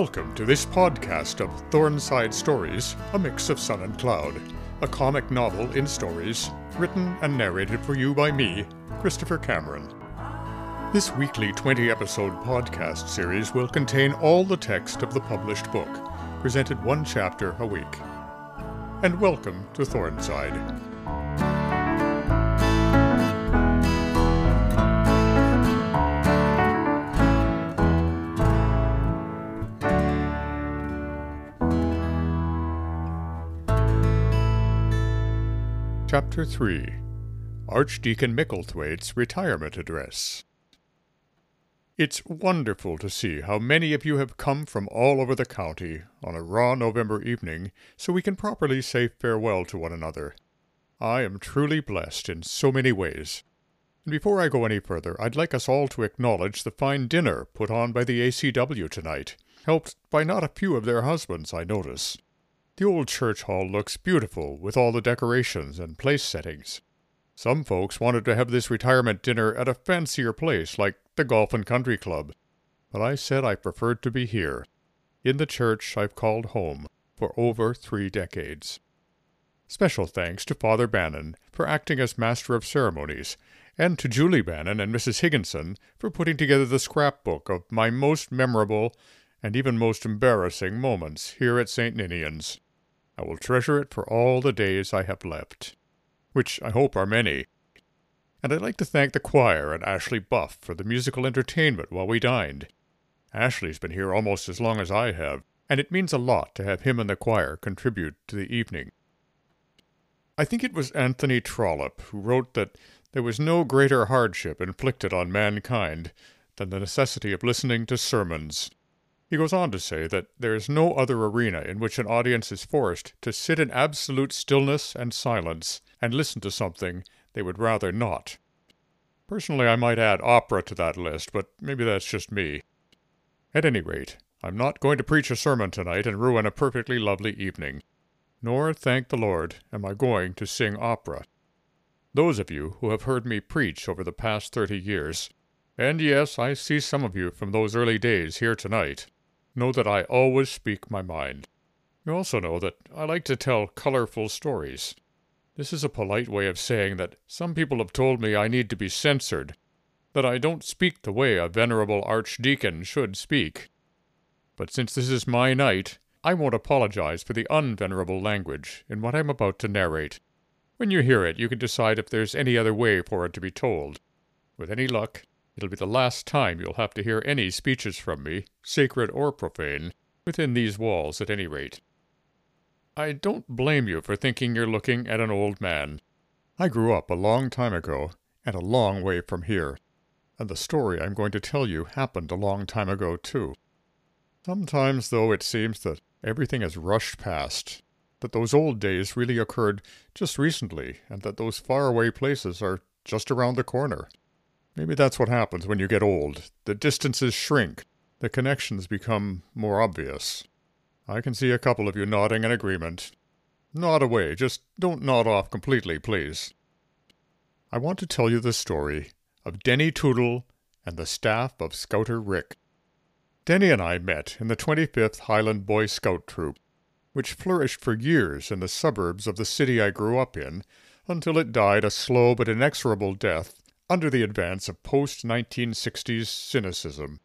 Welcome to this podcast of Thornside Stories, a mix of sun and cloud, a comic novel in stories, written and narrated for you by me, Christopher Cameron. This weekly 20 episode podcast series will contain all the text of the published book, presented one chapter a week. And welcome to Thornside. Chapter 3 Archdeacon Micklethwaite's Retirement Address It's wonderful to see how many of you have come from all over the county on a raw November evening so we can properly say farewell to one another. I am truly blessed in so many ways. And before I go any further, I'd like us all to acknowledge the fine dinner put on by the ACW tonight, helped by not a few of their husbands, I notice. The old church hall looks beautiful with all the decorations and place settings. Some folks wanted to have this retirement dinner at a fancier place like the Golf and Country Club, but I said I preferred to be here, in the church I've called home for over three decades. Special thanks to Father Bannon for acting as Master of Ceremonies, and to Julie Bannon and Mrs. Higginson for putting together the scrapbook of my most memorable and even most embarrassing moments here at St. Ninian's. I will treasure it for all the days I have left, which I hope are many. And I'd like to thank the choir and Ashley Buff for the musical entertainment while we dined. Ashley's been here almost as long as I have, and it means a lot to have him and the choir contribute to the evening. I think it was Anthony Trollope who wrote that there was no greater hardship inflicted on mankind than the necessity of listening to sermons. He goes on to say that there is no other arena in which an audience is forced to sit in absolute stillness and silence and listen to something they would rather not. Personally, I might add opera to that list, but maybe that's just me. At any rate, I'm not going to preach a sermon tonight and ruin a perfectly lovely evening. Nor, thank the Lord, am I going to sing opera. Those of you who have heard me preach over the past thirty years, and yes, I see some of you from those early days here tonight, Know that I always speak my mind. You also know that I like to tell colorful stories. This is a polite way of saying that some people have told me I need to be censored, that I don't speak the way a venerable archdeacon should speak. But since this is my night, I won't apologize for the unvenerable language in what I'm about to narrate. When you hear it, you can decide if there's any other way for it to be told. With any luck, It'll be the last time you'll have to hear any speeches from me, sacred or profane, within these walls at any rate. I don't blame you for thinking you're looking at an old man. I grew up a long time ago, and a long way from here, and the story I'm going to tell you happened a long time ago, too. Sometimes, though, it seems that everything has rushed past, that those old days really occurred just recently, and that those faraway places are just around the corner. Maybe that's what happens when you get old. The distances shrink, the connections become more obvious. I can see a couple of you nodding in agreement. Nod away, just don't nod off completely, please. I want to tell you the story of Denny Tootle and the staff of Scouter Rick. Denny and I met in the 25th Highland Boy Scout Troop, which flourished for years in the suburbs of the city I grew up in, until it died a slow but inexorable death under the advance of post 1960s cynicism.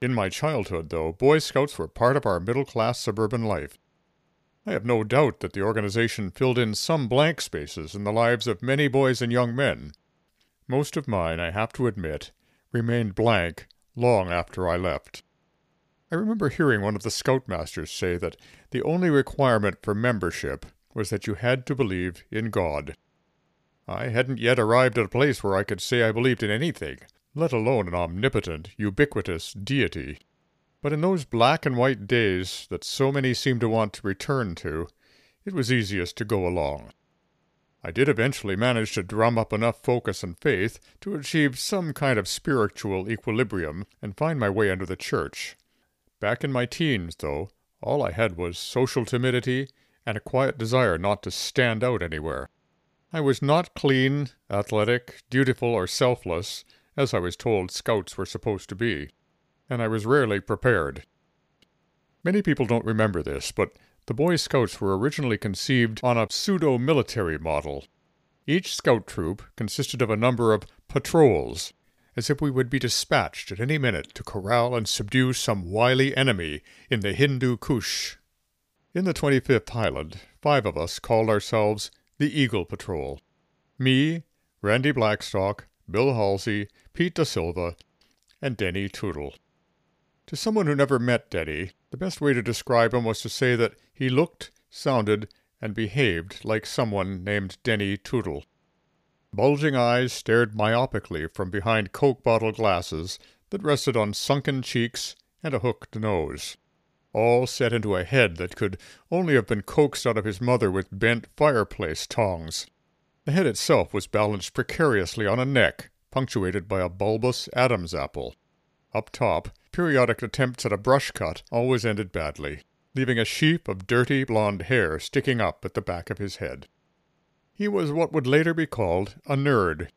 In my childhood, though, Boy Scouts were part of our middle class suburban life. I have no doubt that the organization filled in some blank spaces in the lives of many boys and young men. Most of mine, I have to admit, remained blank long after I left. I remember hearing one of the scoutmasters say that the only requirement for membership was that you had to believe in God. I hadn't yet arrived at a place where I could say I believed in anything, let alone an omnipotent, ubiquitous deity. But in those black and white days that so many seem to want to return to, it was easiest to go along. I did eventually manage to drum up enough focus and faith to achieve some kind of spiritual equilibrium and find my way into the church. Back in my teens, though, all I had was social timidity and a quiet desire not to stand out anywhere. I was not clean, athletic, dutiful, or selfless, as I was told scouts were supposed to be, and I was rarely prepared. Many people don't remember this, but the Boy Scouts were originally conceived on a pseudo military model. Each scout troop consisted of a number of patrols, as if we would be dispatched at any minute to corral and subdue some wily enemy in the Hindu Kush. In the 25th Highland, five of us called ourselves the Eagle Patrol. Me, Randy Blackstock, Bill Halsey, Pete Da Silva, and Denny Tootle. To someone who never met Denny, the best way to describe him was to say that he looked, sounded, and behaved like someone named Denny Tootle. Bulging eyes stared myopically from behind Coke bottle glasses that rested on sunken cheeks and a hooked nose, all set into a head that could only have been coaxed out of his mother with bent fireplace tongs. The head itself was balanced precariously on a neck, punctuated by a bulbous Adam's apple. Up top, periodic attempts at a brush cut always ended badly, leaving a sheaf of dirty blond hair sticking up at the back of his head. He was what would later be called a nerd.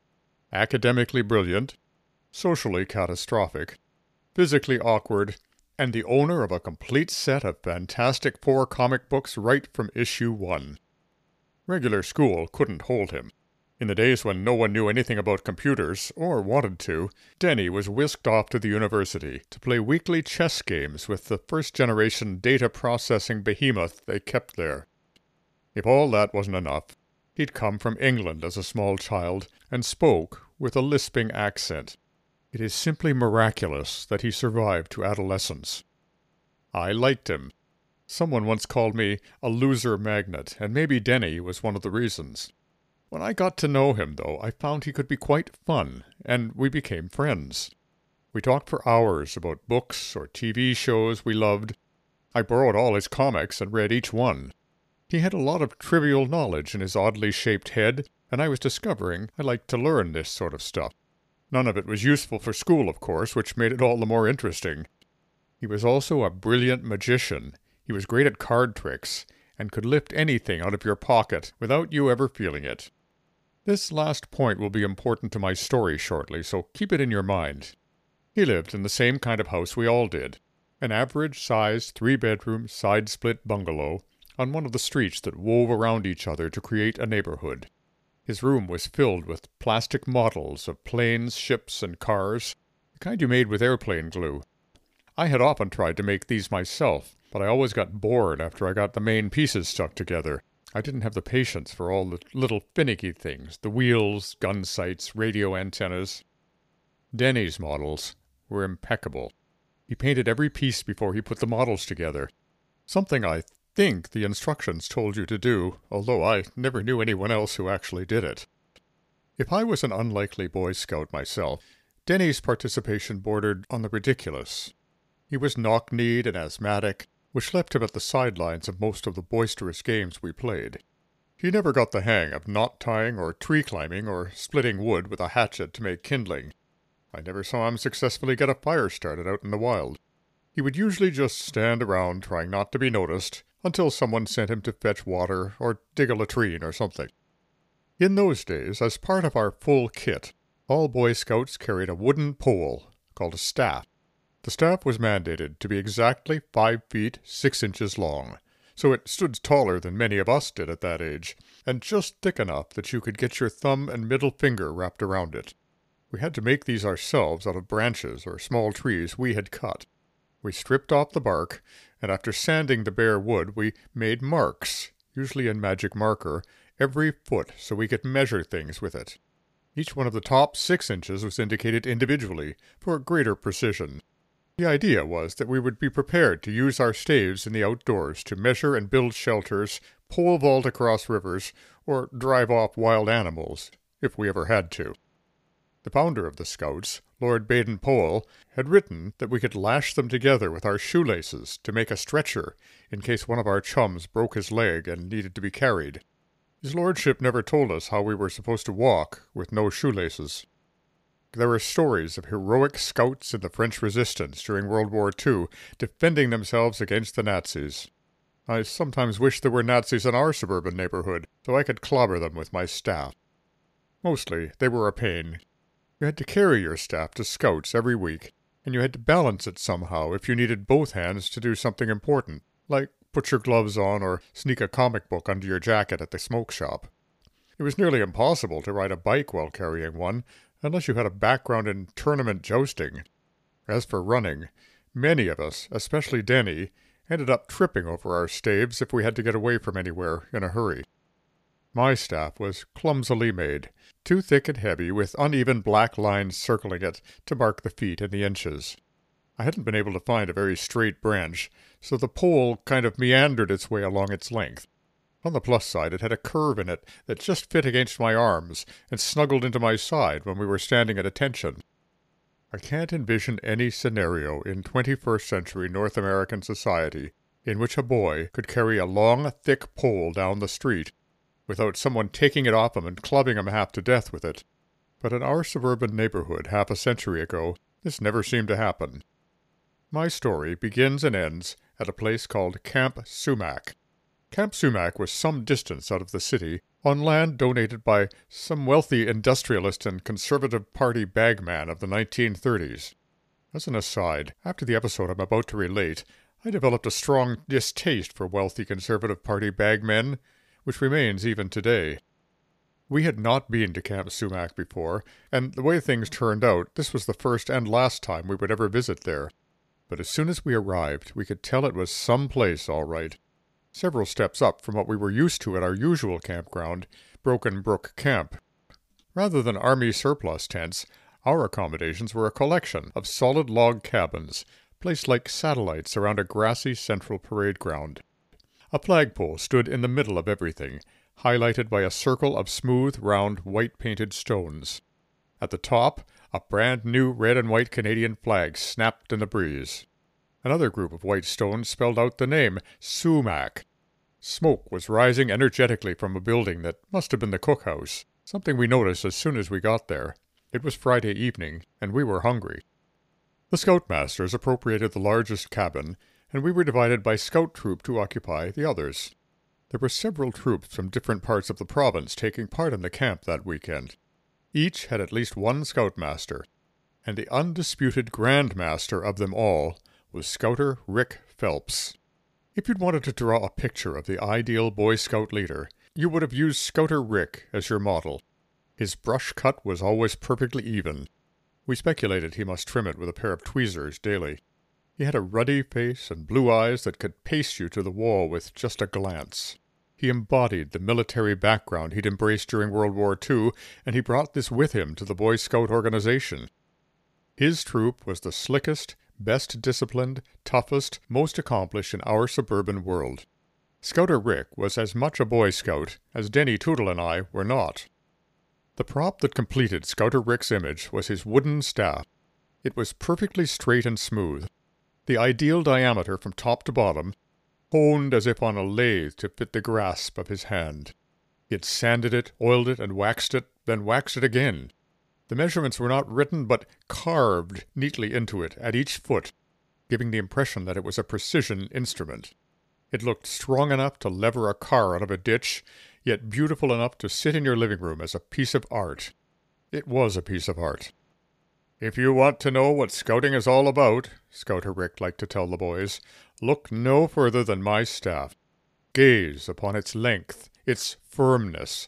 Academically brilliant, socially catastrophic, physically awkward, and the owner of a complete set of Fantastic Four comic books right from issue one. Regular school couldn't hold him. In the days when no one knew anything about computers, or wanted to, Denny was whisked off to the university to play weekly chess games with the first generation data processing behemoth they kept there. If all that wasn't enough, He'd come from England as a small child and spoke with a lisping accent. It is simply miraculous that he survived to adolescence. I liked him. Someone once called me a loser magnet, and maybe Denny was one of the reasons. When I got to know him, though, I found he could be quite fun, and we became friends. We talked for hours about books or TV shows we loved. I borrowed all his comics and read each one. He had a lot of trivial knowledge in his oddly shaped head, and I was discovering I liked to learn this sort of stuff. None of it was useful for school, of course, which made it all the more interesting. He was also a brilliant magician. He was great at card tricks, and could lift anything out of your pocket without you ever feeling it. This last point will be important to my story shortly, so keep it in your mind. He lived in the same kind of house we all did an average sized three bedroom side split bungalow on one of the streets that wove around each other to create a neighborhood. His room was filled with plastic models of planes, ships, and cars, the kind you made with airplane glue. I had often tried to make these myself, but I always got bored after I got the main pieces stuck together. I didn't have the patience for all the little finicky things the wheels, gun sights, radio antennas. Denny's models were impeccable. He painted every piece before he put the models together, something I think the instructions told you to do, although I never knew anyone else who actually did it. If I was an unlikely Boy Scout myself, Denny's participation bordered on the ridiculous. He was knock kneed and asthmatic, which left him at the sidelines of most of the boisterous games we played. He never got the hang of knot tying or tree climbing or splitting wood with a hatchet to make kindling. I never saw him successfully get a fire started out in the wild. He would usually just stand around trying not to be noticed until someone sent him to fetch water or dig a latrine or something. In those days, as part of our full kit, all Boy Scouts carried a wooden pole called a staff. The staff was mandated to be exactly five feet six inches long, so it stood taller than many of us did at that age, and just thick enough that you could get your thumb and middle finger wrapped around it. We had to make these ourselves out of branches or small trees we had cut. We stripped off the bark and after sanding the bare wood, we made marks, usually in magic marker, every foot so we could measure things with it. Each one of the top six inches was indicated individually for greater precision. The idea was that we would be prepared to use our staves in the outdoors to measure and build shelters, pole vault across rivers, or drive off wild animals, if we ever had to. The founder of the Scouts, Lord Baden Powell, had written that we could lash them together with our shoelaces to make a stretcher in case one of our chums broke his leg and needed to be carried. His lordship never told us how we were supposed to walk with no shoelaces. There are stories of heroic scouts in the French resistance during World War II defending themselves against the Nazis. I sometimes wish there were Nazis in our suburban neighborhood, so I could clobber them with my staff. Mostly, they were a pain, you had to carry your staff to scouts every week, and you had to balance it somehow if you needed both hands to do something important, like put your gloves on or sneak a comic book under your jacket at the smoke shop. It was nearly impossible to ride a bike while carrying one, unless you had a background in tournament jousting. As for running, many of us, especially Denny, ended up tripping over our staves if we had to get away from anywhere in a hurry. My staff was clumsily made, too thick and heavy, with uneven black lines circling it to mark the feet and the inches. I hadn't been able to find a very straight branch, so the pole kind of meandered its way along its length. On the plus side, it had a curve in it that just fit against my arms and snuggled into my side when we were standing at attention. I can't envision any scenario in 21st century North American society in which a boy could carry a long, thick pole down the street without someone taking it off him and clubbing him half to death with it. But in our suburban neighborhood half a century ago, this never seemed to happen. My story begins and ends at a place called Camp Sumac. Camp Sumac was some distance out of the city, on land donated by some wealthy industrialist and Conservative Party bagman of the 1930s. As an aside, after the episode I'm about to relate, I developed a strong distaste for wealthy Conservative Party bagmen which remains even today. We had not been to Camp Sumac before, and the way things turned out, this was the first and last time we would ever visit there. But as soon as we arrived, we could tell it was some place all right. Several steps up from what we were used to at our usual campground, Broken Brook Camp. Rather than army surplus tents, our accommodations were a collection of solid log cabins, placed like satellites around a grassy central parade ground. A flagpole stood in the middle of everything, highlighted by a circle of smooth, round, white painted stones. At the top, a brand new red and white Canadian flag snapped in the breeze. Another group of white stones spelled out the name Sumac. Smoke was rising energetically from a building that must have been the cookhouse, something we noticed as soon as we got there. It was Friday evening, and we were hungry. The scoutmasters appropriated the largest cabin and we were divided by scout troop to occupy the others. There were several troops from different parts of the province taking part in the camp that weekend. Each had at least one scoutmaster, and the undisputed grand master of them all was Scouter Rick Phelps. If you'd wanted to draw a picture of the ideal Boy Scout leader, you would have used Scouter Rick as your model. His brush cut was always perfectly even. We speculated he must trim it with a pair of tweezers daily. He had a ruddy face and blue eyes that could pace you to the wall with just a glance. He embodied the military background he'd embraced during World War II, and he brought this with him to the Boy Scout organization. His troop was the slickest, best disciplined, toughest, most accomplished in our suburban world. Scouter Rick was as much a Boy Scout as Denny Tootle and I were not. The prop that completed Scouter Rick's image was his wooden staff. It was perfectly straight and smooth, the ideal diameter from top to bottom, honed as if on a lathe to fit the grasp of his hand. He had sanded it, oiled it, and waxed it, then waxed it again. The measurements were not written, but carved neatly into it at each foot, giving the impression that it was a precision instrument. It looked strong enough to lever a car out of a ditch, yet beautiful enough to sit in your living room as a piece of art. It was a piece of art. If you want to know what scouting is all about, Scouter Rick liked to tell the boys, look no further than my staff. Gaze upon its length, its firmness.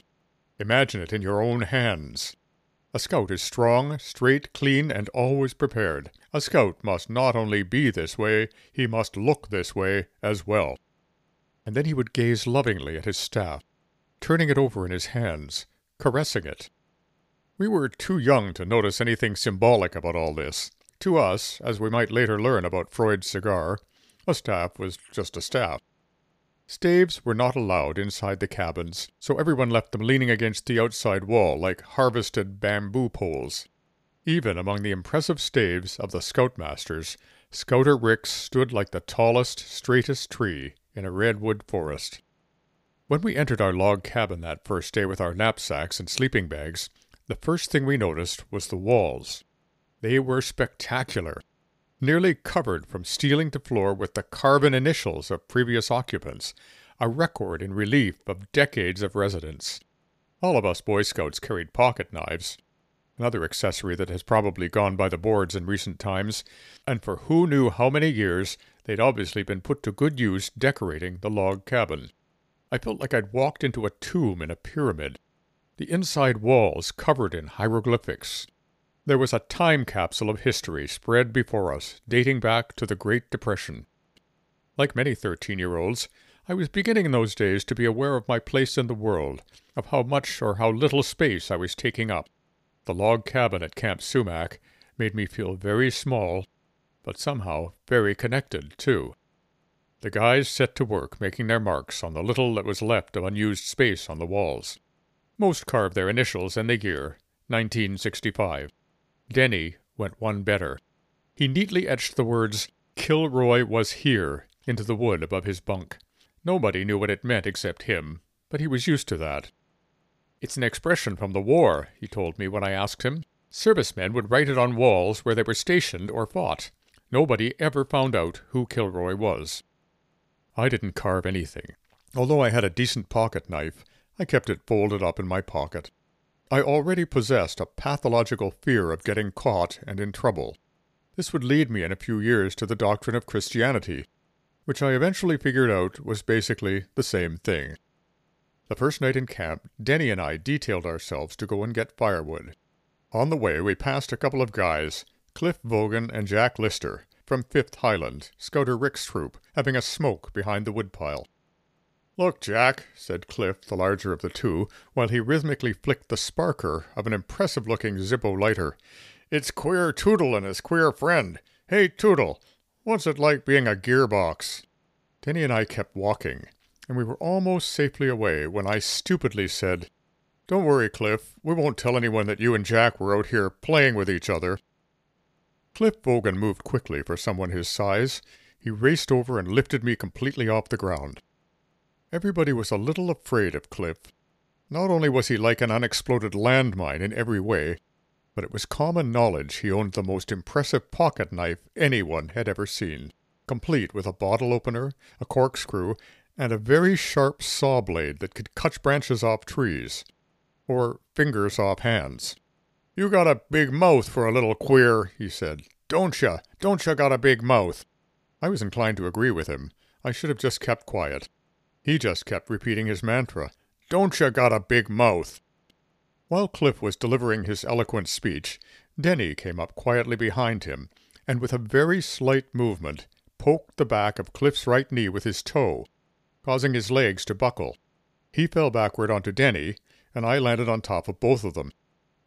Imagine it in your own hands. A scout is strong, straight, clean, and always prepared. A scout must not only be this way, he must look this way as well. And then he would gaze lovingly at his staff, turning it over in his hands, caressing it, we were too young to notice anything symbolic about all this. To us, as we might later learn about Freud's cigar, a staff was just a staff. Staves were not allowed inside the cabins, so everyone left them leaning against the outside wall like harvested bamboo poles. Even among the impressive staves of the scoutmasters, Scouter Ricks stood like the tallest, straightest tree in a redwood forest. When we entered our log cabin that first day with our knapsacks and sleeping bags, the first thing we noticed was the walls. They were spectacular, nearly covered from ceiling to floor with the carven initials of previous occupants, a record in relief of decades of residence. All of us Boy Scouts carried pocket knives. another accessory that has probably gone by the boards in recent times, and for who knew how many years they'd obviously been put to good use decorating the log cabin. I felt like I'd walked into a tomb in a pyramid. The inside walls covered in hieroglyphics. There was a time capsule of history spread before us, dating back to the Great Depression. Like many thirteen year olds, I was beginning in those days to be aware of my place in the world, of how much or how little space I was taking up. The log cabin at Camp Sumac made me feel very small, but somehow very connected, too. The guys set to work making their marks on the little that was left of unused space on the walls. Most carved their initials and the year, 1965. Denny went one better. He neatly etched the words, Kilroy was here, into the wood above his bunk. Nobody knew what it meant except him, but he was used to that. It's an expression from the war, he told me when I asked him. Servicemen would write it on walls where they were stationed or fought. Nobody ever found out who Kilroy was. I didn't carve anything. Although I had a decent pocket knife, I kept it folded up in my pocket. I already possessed a pathological fear of getting caught and in trouble. This would lead me in a few years to the doctrine of Christianity, which I eventually figured out was basically the same thing. The first night in camp, Denny and I detailed ourselves to go and get firewood. On the way, we passed a couple of guys, Cliff Vogan and Jack Lister, from Fifth Highland, Scouter Rick's troop, having a smoke behind the woodpile. Look, Jack, said Cliff, the larger of the two, while he rhythmically flicked the sparker of an impressive looking Zippo lighter. It's queer Tootle and his queer friend. Hey, Tootle, What's it like being a gearbox? Denny and I kept walking, and we were almost safely away when I stupidly said, Don't worry, Cliff. We won't tell anyone that you and Jack were out here playing with each other. Cliff Vogan moved quickly for someone his size. He raced over and lifted me completely off the ground. Everybody was a little afraid of Cliff. Not only was he like an unexploded landmine in every way, but it was common knowledge he owned the most impressive pocket knife anyone had ever seen, complete with a bottle opener, a corkscrew, and a very sharp saw blade that could cut branches off trees, or fingers off hands. You got a big mouth for a little queer, he said. Don't ya? Don't ya got a big mouth? I was inclined to agree with him. I should have just kept quiet. He just kept repeating his mantra. Don't ya got a big mouth? While Cliff was delivering his eloquent speech, Denny came up quietly behind him, and with a very slight movement, poked the back of Cliff's right knee with his toe, causing his legs to buckle. He fell backward onto Denny, and I landed on top of both of them.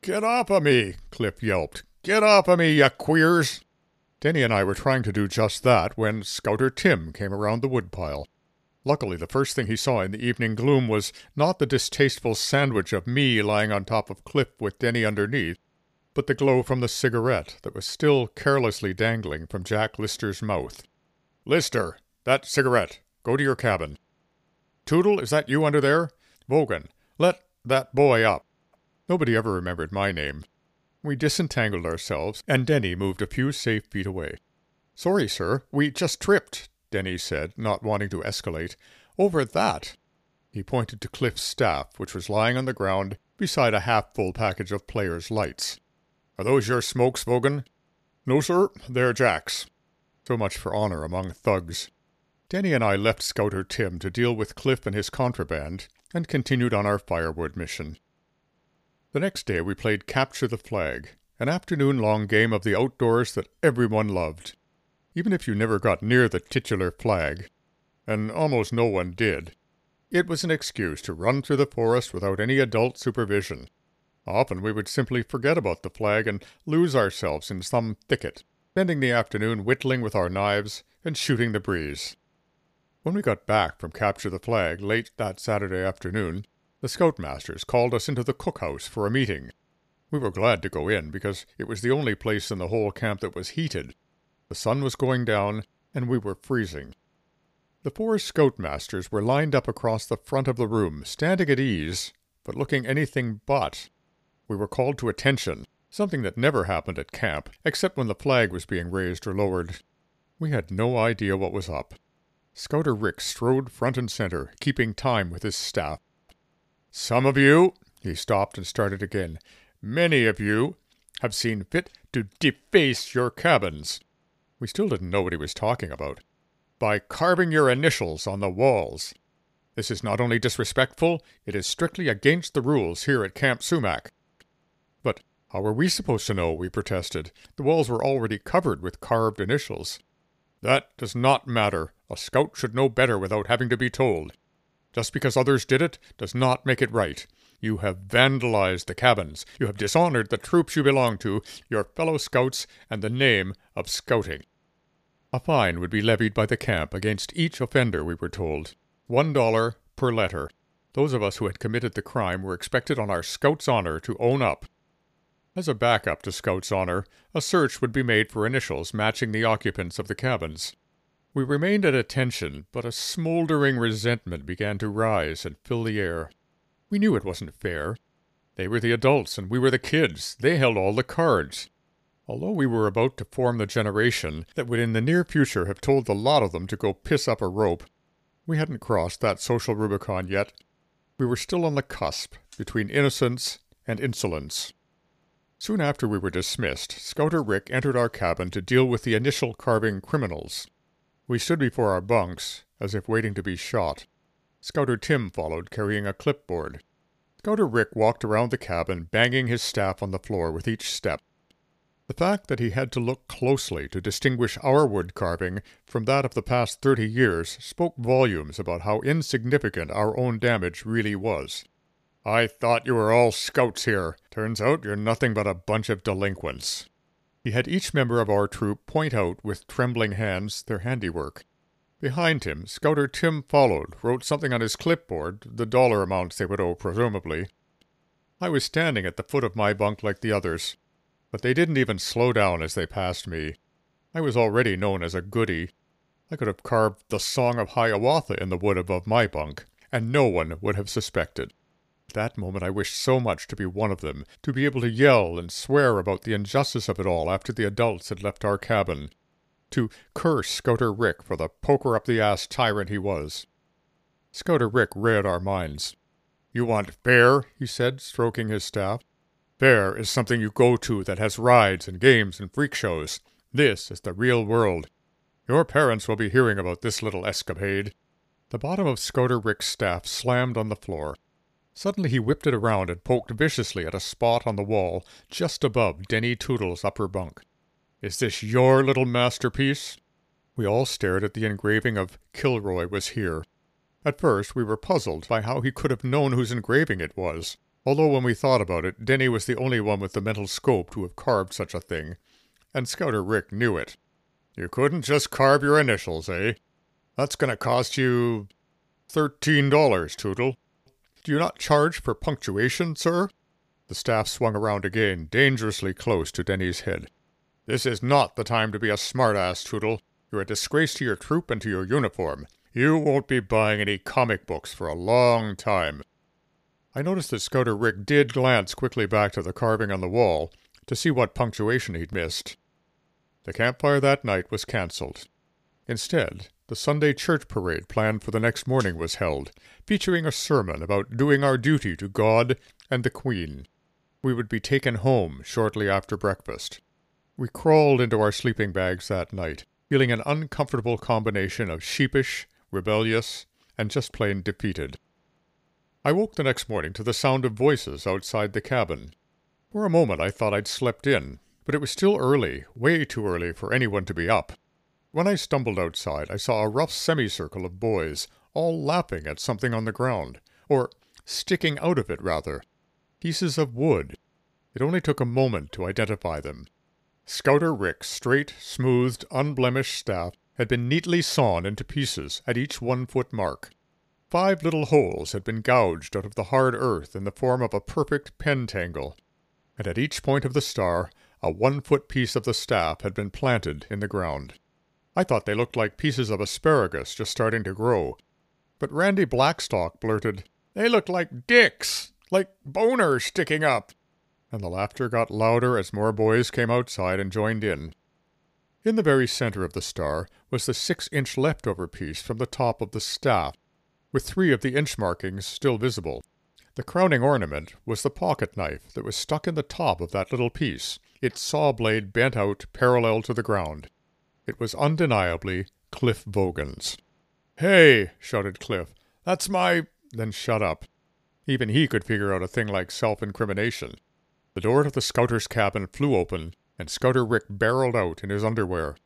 Get off of me! Cliff yelped. Get off of me, you queers! Denny and I were trying to do just that when Scouter Tim came around the woodpile. Luckily, the first thing he saw in the evening gloom was not the distasteful sandwich of me lying on top of Cliff with Denny underneath, but the glow from the cigarette that was still carelessly dangling from Jack Lister's mouth. Lister, that cigarette. Go to your cabin. Tootle, is that you under there? Vogan, let that boy up. Nobody ever remembered my name. We disentangled ourselves, and Denny moved a few safe feet away. Sorry, sir, we just tripped, Denny said, not wanting to escalate. Over that. He pointed to Cliff's staff, which was lying on the ground beside a half full package of Player's lights. Are those your smokes, Vogan? No, sir, they're Jack's. So much for honor among thugs. Denny and I left Scouter Tim to deal with Cliff and his contraband, and continued on our firewood mission. The next day we played Capture the Flag, an afternoon long game of the outdoors that everyone loved even if you never got near the titular flag, and almost no one did. It was an excuse to run through the forest without any adult supervision. Often we would simply forget about the flag and lose ourselves in some thicket, spending the afternoon whittling with our knives and shooting the breeze. When we got back from Capture the Flag late that Saturday afternoon, the scoutmasters called us into the cookhouse for a meeting. We were glad to go in because it was the only place in the whole camp that was heated, the sun was going down, and we were freezing. The four scoutmasters were lined up across the front of the room, standing at ease, but looking anything but. We were called to attention, something that never happened at camp, except when the flag was being raised or lowered. We had no idea what was up. Scouter Rick strode front and center, keeping time with his staff. Some of you, he stopped and started again. Many of you, have seen fit to deface your cabins. We still didn't know what he was talking about. By carving your initials on the walls. This is not only disrespectful, it is strictly against the rules here at Camp Sumac. But how are we supposed to know? We protested. The walls were already covered with carved initials. That does not matter. A scout should know better without having to be told. Just because others did it does not make it right. You have vandalized the cabins. You have dishonored the troops you belong to, your fellow scouts, and the name of scouting. A fine would be levied by the camp against each offender, we were told. One dollar per letter. Those of us who had committed the crime were expected on our scout's honor to own up. As a backup to scout's honor, a search would be made for initials matching the occupants of the cabins. We remained at attention, but a smoldering resentment began to rise and fill the air. We knew it wasn't fair. They were the adults and we were the kids. They held all the cards. Although we were about to form the generation that would in the near future have told the lot of them to go piss up a rope, we hadn't crossed that social Rubicon yet. We were still on the cusp between innocence and insolence. Soon after we were dismissed, Scouter Rick entered our cabin to deal with the initial carving criminals. We stood before our bunks, as if waiting to be shot. Scouter Tim followed, carrying a clipboard. Scouter Rick walked around the cabin, banging his staff on the floor with each step. The fact that he had to look closely to distinguish our wood carving from that of the past thirty years spoke volumes about how insignificant our own damage really was. I thought you were all scouts here. Turns out you're nothing but a bunch of delinquents. He had each member of our troop point out with trembling hands their handiwork. Behind him, Scouter Tim followed, wrote something on his clipboard, the dollar amounts they would owe, presumably. I was standing at the foot of my bunk like the others, but they didn't even slow down as they passed me. I was already known as a goody. I could have carved the Song of Hiawatha in the wood above my bunk, and no one would have suspected. At that moment I wished so much to be one of them, to be able to yell and swear about the injustice of it all after the adults had left our cabin, to curse Scouter Rick for the poker up the ass tyrant he was. Scouter Rick read our minds. You want fair, he said, stroking his staff. Fair is something you go to that has rides and games and freak shows. This is the real world. Your parents will be hearing about this little escapade. The bottom of Scouter Rick's staff slammed on the floor. Suddenly he whipped it around and poked viciously at a spot on the wall just above Denny Tootle's upper bunk. Is this your little masterpiece? We all stared at the engraving of Kilroy was here. At first we were puzzled by how he could have known whose engraving it was although when we thought about it, Denny was the only one with the mental scope to have carved such a thing, and Scouter Rick knew it. You couldn't just carve your initials, eh? That's gonna cost you thirteen dollars, Tootle. Do you not charge for punctuation, sir? The staff swung around again, dangerously close to Denny's head. This is not the time to be a smartass, Tootle. You're a disgrace to your troop and to your uniform. You won't be buying any comic books for a long time. I noticed that Scouter Rick did glance quickly back to the carving on the wall to see what punctuation he'd missed. The campfire that night was cancelled. Instead, the Sunday church parade planned for the next morning was held, featuring a sermon about doing our duty to God and the Queen. We would be taken home shortly after breakfast. We crawled into our sleeping bags that night, feeling an uncomfortable combination of sheepish, rebellious, and just plain defeated. I woke the next morning to the sound of voices outside the cabin. For a moment I thought I'd slept in, but it was still early, way too early for anyone to be up. When I stumbled outside, I saw a rough semicircle of boys, all laughing at something on the ground, or sticking out of it, rather. Pieces of wood. It only took a moment to identify them. Scouter Rick's straight, smoothed, unblemished staff had been neatly sawn into pieces at each one foot mark. Five little holes had been gouged out of the hard earth in the form of a perfect pentangle, and at each point of the star a one foot piece of the staff had been planted in the ground. I thought they looked like pieces of asparagus just starting to grow. But Randy Blackstock blurted, They look like dicks, like boners sticking up. And the laughter got louder as more boys came outside and joined in. In the very center of the star was the six inch leftover piece from the top of the staff with three of the inch markings still visible. The crowning ornament was the pocket knife that was stuck in the top of that little piece, its saw blade bent out parallel to the ground. It was undeniably Cliff Vogan's. Hey, shouted Cliff, that's my. Then shut up. Even he could figure out a thing like self incrimination. The door to the scouter's cabin flew open, and Scouter Rick barreled out in his underwear.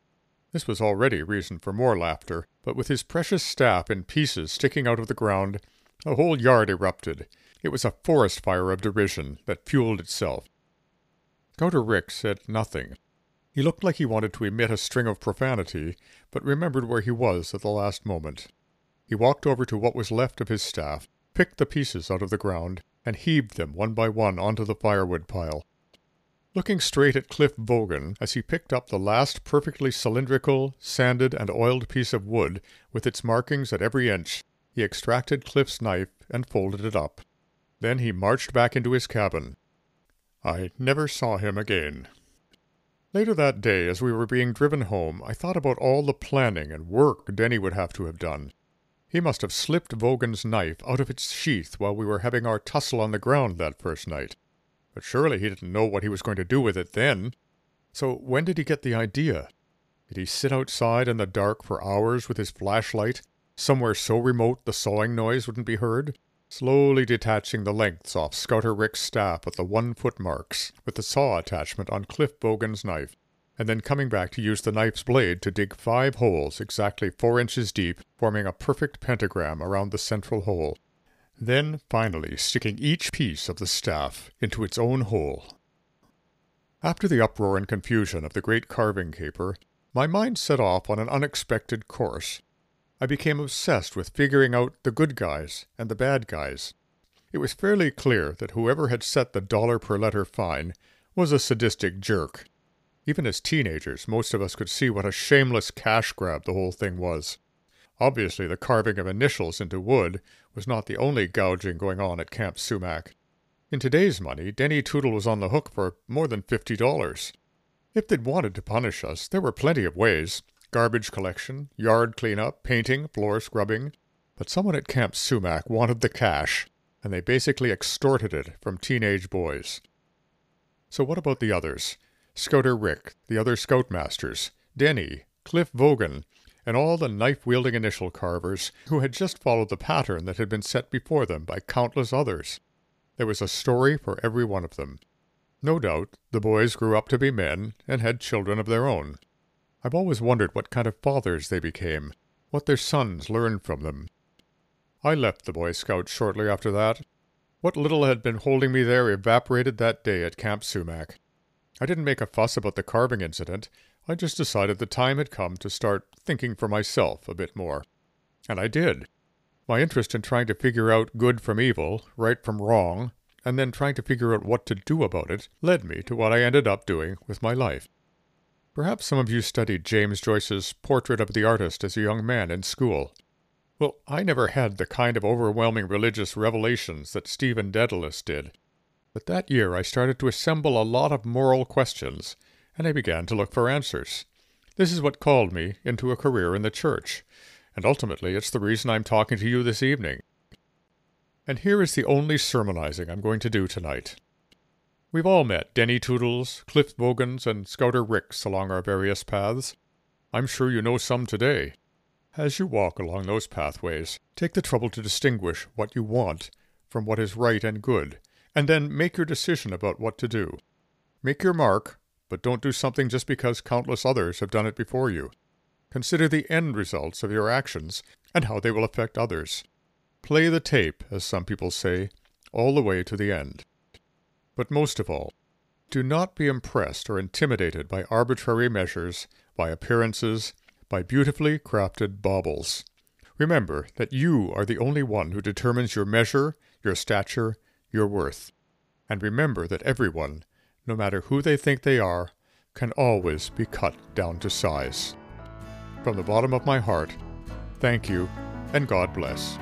This was already reason for more laughter, but with his precious staff in pieces sticking out of the ground, the whole yard erupted. It was a forest fire of derision that fueled itself. Scouter Rick said nothing. He looked like he wanted to emit a string of profanity, but remembered where he was at the last moment. He walked over to what was left of his staff, picked the pieces out of the ground, and heaved them one by one onto the firewood pile. Looking straight at Cliff Vogan as he picked up the last perfectly cylindrical, sanded, and oiled piece of wood, with its markings at every inch, he extracted Cliff's knife and folded it up. Then he marched back into his cabin. I never saw him again. Later that day, as we were being driven home, I thought about all the planning and work Denny would have to have done. He must have slipped Vogan's knife out of its sheath while we were having our tussle on the ground that first night. But surely he didn't know what he was going to do with it then. So when did he get the idea? Did he sit outside in the dark for hours with his flashlight, somewhere so remote the sawing noise wouldn't be heard? slowly detaching the lengths off Scouter Rick's staff at the one foot marks, with the saw attachment on Cliff Vogan's knife, and then coming back to use the knife's blade to dig five holes exactly four inches deep, forming a perfect pentagram around the central hole. Then, finally, sticking each piece of the staff into its own hole. After the uproar and confusion of the great carving caper, my mind set off on an unexpected course. I became obsessed with figuring out the good guys and the bad guys. It was fairly clear that whoever had set the dollar per letter fine was a sadistic jerk. Even as teenagers, most of us could see what a shameless cash grab the whole thing was. Obviously, the carving of initials into wood was not the only gouging going on at Camp Sumac. In today's money, Denny Tootle was on the hook for more than fifty dollars. If they'd wanted to punish us, there were plenty of ways, garbage collection, yard cleanup, painting, floor scrubbing. But someone at Camp Sumac wanted the cash, and they basically extorted it from teenage boys. So what about the others? Scouter Rick, the other scoutmasters, Denny, Cliff Vogan, and all the knife wielding initial carvers who had just followed the pattern that had been set before them by countless others. There was a story for every one of them. No doubt the boys grew up to be men and had children of their own. I've always wondered what kind of fathers they became, what their sons learned from them. I left the Boy Scouts shortly after that. What little had been holding me there evaporated that day at Camp Sumac. I didn't make a fuss about the carving incident. I just decided the time had come to start thinking for myself a bit more. And I did. My interest in trying to figure out good from evil, right from wrong, and then trying to figure out what to do about it led me to what I ended up doing with my life. Perhaps some of you studied James Joyce's Portrait of the Artist as a young man in school. Well, I never had the kind of overwhelming religious revelations that Stephen Dedalus did. But that year I started to assemble a lot of moral questions, and I began to look for answers. This is what called me into a career in the church, and ultimately it's the reason I'm talking to you this evening. And here is the only sermonizing I'm going to do tonight. We've all met Denny Tootles, Cliff Vogans, and Scouter Ricks along our various paths. I'm sure you know some today. As you walk along those pathways, take the trouble to distinguish what you want from what is right and good, and then make your decision about what to do. Make your mark, but don't do something just because countless others have done it before you. Consider the end results of your actions and how they will affect others. Play the tape, as some people say, all the way to the end. But most of all, do not be impressed or intimidated by arbitrary measures, by appearances, by beautifully crafted baubles. Remember that you are the only one who determines your measure, your stature, your worth. And remember that everyone, no matter who they think they are, can always be cut down to size. From the bottom of my heart, thank you, and God bless.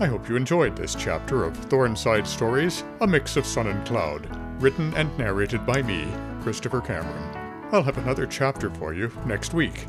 I hope you enjoyed this chapter of Thornside Stories, A Mix of Sun and Cloud, written and narrated by me, Christopher Cameron. I'll have another chapter for you next week.